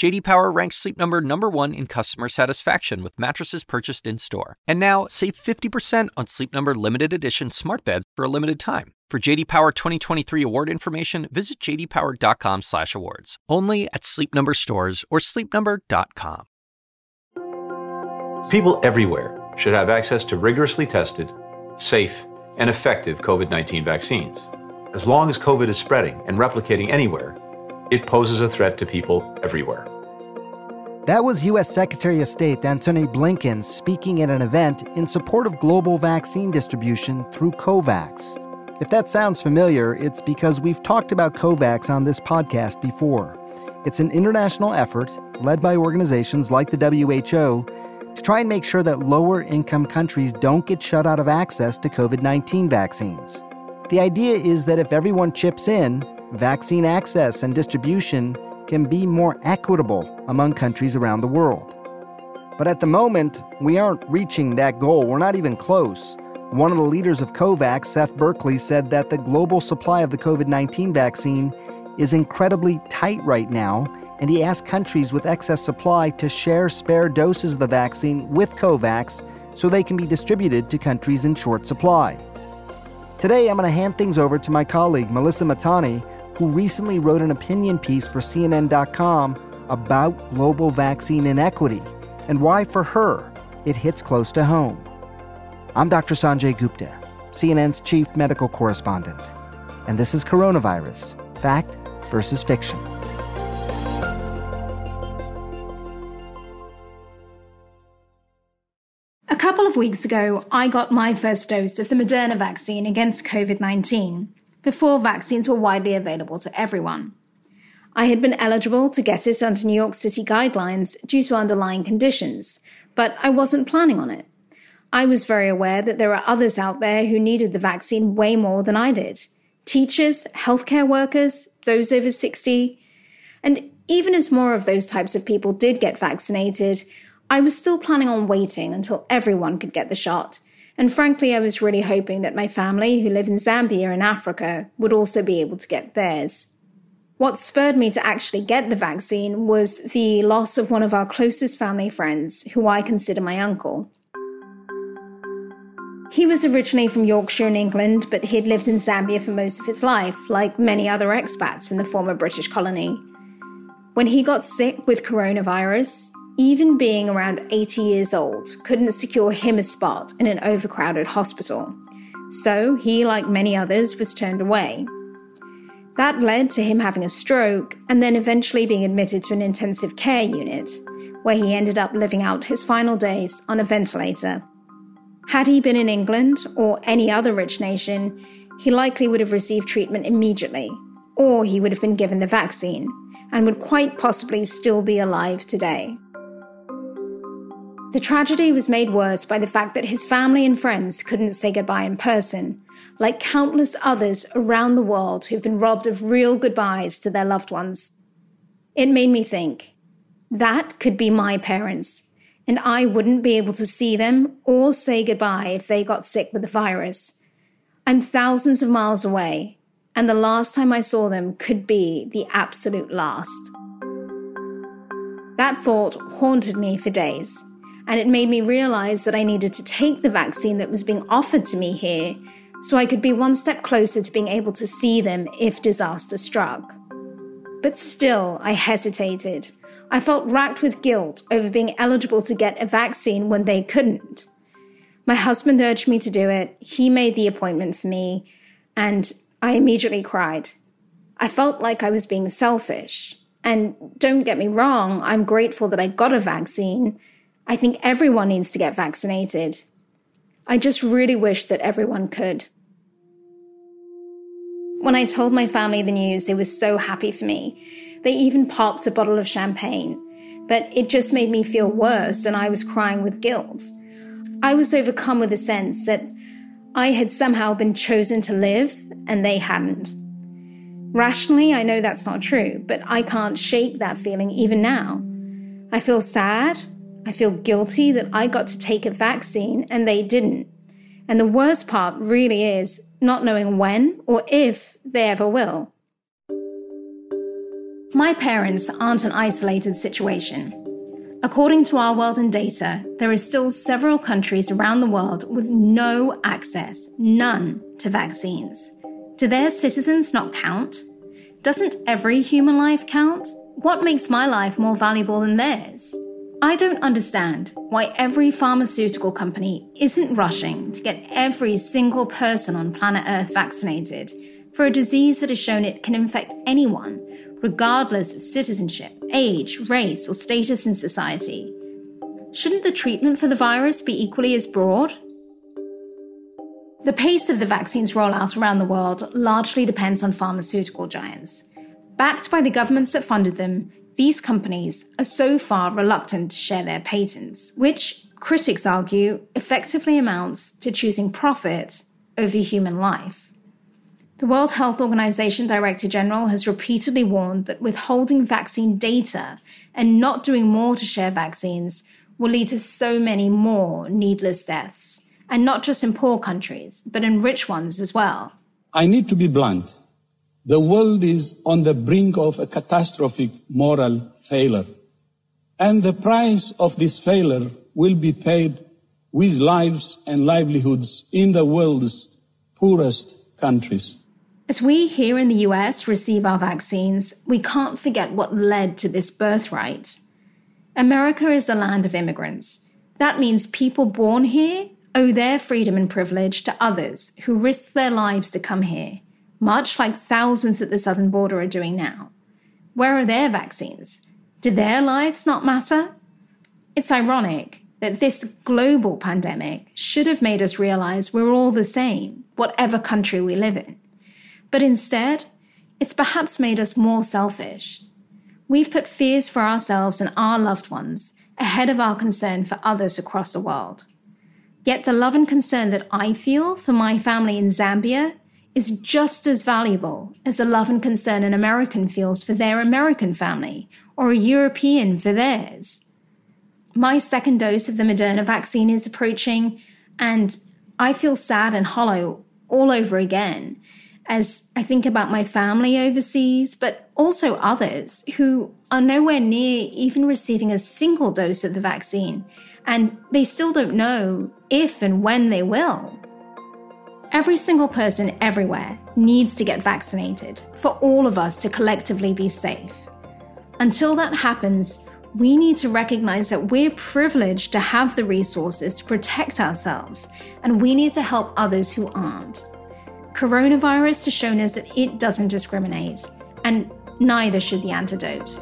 JD Power ranks Sleep Number number 1 in customer satisfaction with mattresses purchased in-store. And now, save 50% on Sleep Number limited edition smart beds for a limited time. For JD Power 2023 award information, visit jdpower.com/awards. Only at Sleep Number stores or sleepnumber.com. People everywhere should have access to rigorously tested, safe, and effective COVID-19 vaccines. As long as COVID is spreading and replicating anywhere, it poses a threat to people everywhere. That was U.S. Secretary of State Antony Blinken speaking at an event in support of global vaccine distribution through COVAX. If that sounds familiar, it's because we've talked about COVAX on this podcast before. It's an international effort led by organizations like the WHO to try and make sure that lower income countries don't get shut out of access to COVID 19 vaccines. The idea is that if everyone chips in, vaccine access and distribution can be more equitable among countries around the world. But at the moment, we aren't reaching that goal. We're not even close. One of the leaders of COVAX, Seth Berkley, said that the global supply of the COVID 19 vaccine is incredibly tight right now, and he asked countries with excess supply to share spare doses of the vaccine with COVAX so they can be distributed to countries in short supply. Today, I'm going to hand things over to my colleague, Melissa Mahtani, who recently wrote an opinion piece for CNN.com about global vaccine inequity and why, for her, it hits close to home. I'm Dr. Sanjay Gupta, CNN's chief medical correspondent, and this is Coronavirus Fact versus Fiction. A couple of weeks ago, I got my first dose of the Moderna vaccine against COVID 19 before vaccines were widely available to everyone. I had been eligible to get it under New York City guidelines due to underlying conditions, but I wasn't planning on it. I was very aware that there are others out there who needed the vaccine way more than I did teachers, healthcare workers, those over 60. And even as more of those types of people did get vaccinated, I was still planning on waiting until everyone could get the shot. And frankly, I was really hoping that my family, who live in Zambia in Africa, would also be able to get theirs. What spurred me to actually get the vaccine was the loss of one of our closest family friends, who I consider my uncle. He was originally from Yorkshire in England, but he had lived in Zambia for most of his life, like many other expats in the former British colony. When he got sick with coronavirus, even being around 80 years old couldn't secure him a spot in an overcrowded hospital. So he, like many others, was turned away. That led to him having a stroke and then eventually being admitted to an intensive care unit, where he ended up living out his final days on a ventilator. Had he been in England or any other rich nation, he likely would have received treatment immediately, or he would have been given the vaccine, and would quite possibly still be alive today. The tragedy was made worse by the fact that his family and friends couldn't say goodbye in person, like countless others around the world who've been robbed of real goodbyes to their loved ones. It made me think that could be my parents and I wouldn't be able to see them or say goodbye if they got sick with the virus. I'm thousands of miles away, and the last time I saw them could be the absolute last. That thought haunted me for days, and it made me realize that I needed to take the vaccine that was being offered to me here so I could be one step closer to being able to see them if disaster struck. But still, I hesitated I felt racked with guilt over being eligible to get a vaccine when they couldn't. My husband urged me to do it. He made the appointment for me, and I immediately cried. I felt like I was being selfish. And don't get me wrong, I'm grateful that I got a vaccine. I think everyone needs to get vaccinated. I just really wish that everyone could. When I told my family the news, they were so happy for me. They even popped a bottle of champagne. But it just made me feel worse, and I was crying with guilt. I was overcome with a sense that I had somehow been chosen to live, and they hadn't. Rationally, I know that's not true, but I can't shake that feeling even now. I feel sad. I feel guilty that I got to take a vaccine and they didn't. And the worst part really is not knowing when or if they ever will. My parents aren't an isolated situation. According to our world in data, there are still several countries around the world with no access, none, to vaccines. Do their citizens not count? Doesn't every human life count? What makes my life more valuable than theirs? I don't understand why every pharmaceutical company isn't rushing to get every single person on planet Earth vaccinated for a disease that has shown it can infect anyone, regardless of citizenship, age, race, or status in society. Shouldn't the treatment for the virus be equally as broad? The pace of the vaccine's rollout around the world largely depends on pharmaceutical giants. Backed by the governments that funded them, these companies are so far reluctant to share their patents, which critics argue effectively amounts to choosing profit over human life. The World Health Organization Director General has repeatedly warned that withholding vaccine data and not doing more to share vaccines will lead to so many more needless deaths and not just in poor countries, but in rich ones as well. I need to be blunt. The world is on the brink of a catastrophic moral failure. And the price of this failure will be paid with lives and livelihoods in the world's poorest countries. As we here in the US receive our vaccines, we can't forget what led to this birthright. America is a land of immigrants. That means people born here owe their freedom and privilege to others who risked their lives to come here, much like thousands at the southern border are doing now. Where are their vaccines? Do their lives not matter? It's ironic that this global pandemic should have made us realize we're all the same, whatever country we live in. But instead, it's perhaps made us more selfish. We've put fears for ourselves and our loved ones ahead of our concern for others across the world. Yet the love and concern that I feel for my family in Zambia is just as valuable as the love and concern an American feels for their American family or a European for theirs. My second dose of the Moderna vaccine is approaching, and I feel sad and hollow all over again as I think about my family overseas, but also others who are nowhere near even receiving a single dose of the vaccine and they still don't know if and when they will. Every single person everywhere needs to get vaccinated for all of us to collectively be safe. Until that happens, we need to recognize that we're privileged to have the resources to protect ourselves, and we need to help others who aren't. Coronavirus has shown us that it doesn't discriminate, and neither should the antidote.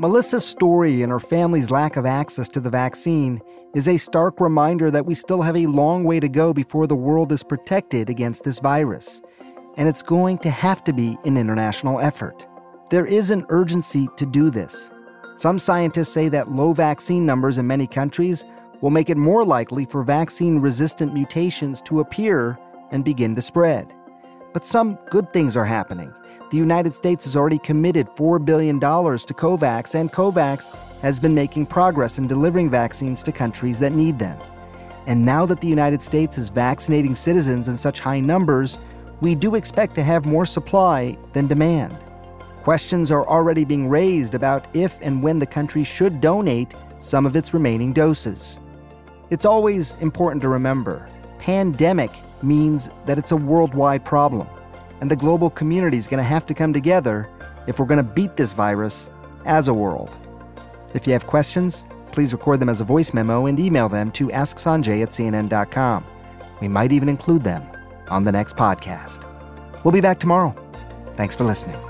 Melissa's story and her family's lack of access to the vaccine is a stark reminder that we still have a long way to go before the world is protected against this virus. And it's going to have to be an international effort. There is an urgency to do this. Some scientists say that low vaccine numbers in many countries will make it more likely for vaccine resistant mutations to appear and begin to spread. But some good things are happening the United States has already committed $4 billion to COVAX, and COVAX has been making progress in delivering vaccines to countries that need them. And now that the United States is vaccinating citizens in such high numbers, we do expect to have more supply than demand. Questions are already being raised about if and when the country should donate some of its remaining doses. It's always important to remember pandemic means that it's a worldwide problem and the global community is going to have to come together if we're going to beat this virus as a world. If you have questions, please record them as a voice memo and email them to asksanjay at cnn.com. We might even include them on the next podcast. We'll be back tomorrow. Thanks for listening.